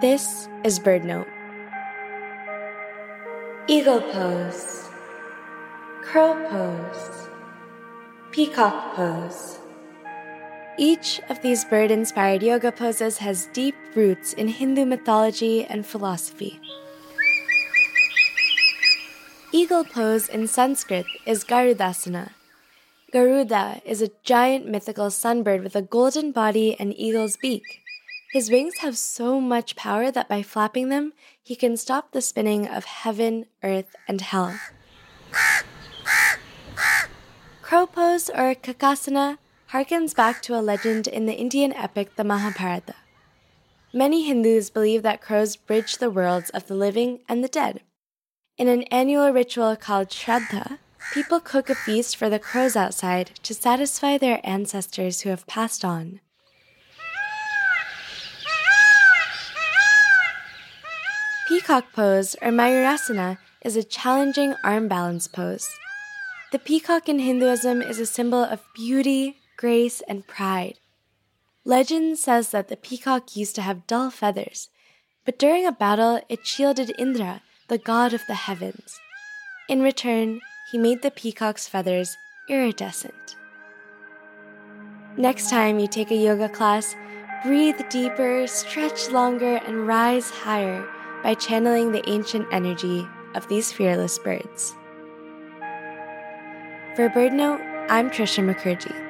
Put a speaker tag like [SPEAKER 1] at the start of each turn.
[SPEAKER 1] This is BirdNote. Eagle pose, crow pose, peacock pose. Each of these bird inspired yoga poses has deep roots in Hindu mythology and philosophy. Eagle pose in Sanskrit is Garudasana. Garuda is a giant mythical sunbird with a golden body and eagle's beak. His wings have so much power that by flapping them, he can stop the spinning of heaven, earth, and hell. Crow pose or Kakasana harkens back to a legend in the Indian epic the Mahabharata. Many Hindus believe that crows bridge the worlds of the living and the dead. In an annual ritual called Shraddha, people cook a feast for the crows outside to satisfy their ancestors who have passed on. Peacock pose, or Mayurasana, is a challenging arm balance pose. The peacock in Hinduism is a symbol of beauty, grace, and pride. Legend says that the peacock used to have dull feathers, but during a battle it shielded Indra, the god of the heavens. In return, he made the peacock's feathers iridescent. Next time you take a yoga class, breathe deeper, stretch longer, and rise higher by channeling the ancient energy of these fearless birds. For BirdNote, I'm Trisha Mukherjee.